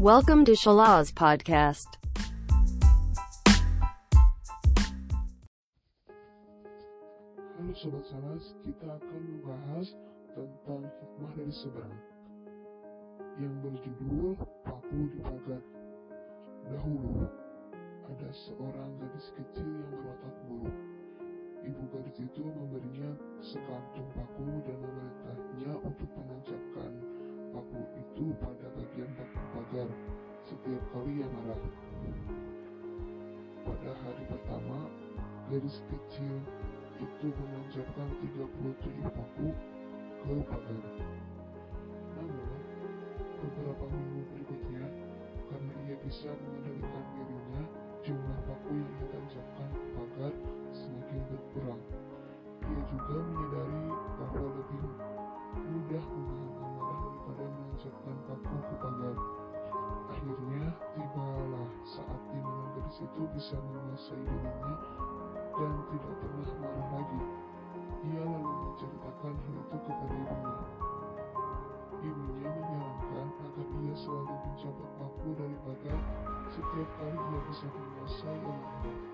Welcome to Shalaz Podcast. Halo Sobat Salas, kita akan membahas tentang hikmah dari seberang yang berjudul Paku di Pagar. Dahulu, ada seorang gadis marah. Pada hari pertama, gadis kecil itu menancapkan 37 paku ke pagar. Namun, beberapa minggu berikutnya, karena ia bisa itu bisa menguasai dirinya dan tidak pernah marah lagi. Ia lalu menceritakan hal itu kepada ibunya. Ibunya menyarankan agar ia selalu mencoba paku dari pagar setiap kali ia bisa menguasai ilmunya.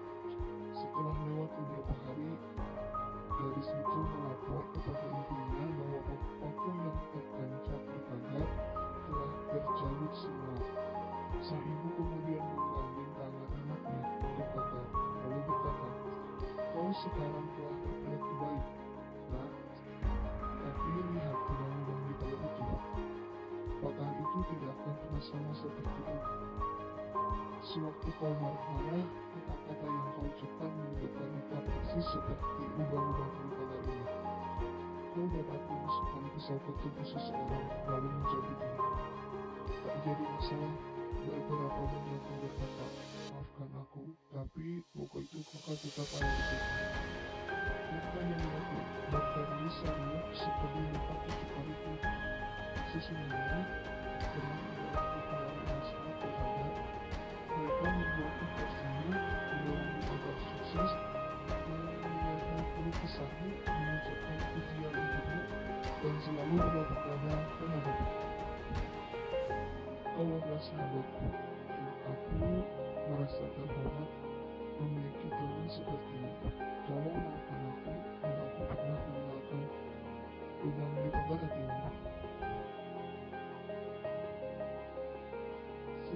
Sekarang telah berperilaku baik, nah, tapi lihat undang-undang di pagar itu. Pagar itu tidak akan pernah sama seperti itu. Sewaktu kau marah-marah, kata-kata yang kau ucapkan menunjukkan kita persis seperti di pagar ini. Kau dapat memasukkan pisau ke tubuh seseorang lalu mencabutnya. Tak jadi masalah, beberapa menit berkata, maafkan aku, tapi buku itu kakak tetap ada di situ. Sama seperti empat ucapan itu. Sesungguhnya, pernah ada kepala masalah terhadap mereka membuat agar sukses pujian untukmu dan selalu terhadap Kau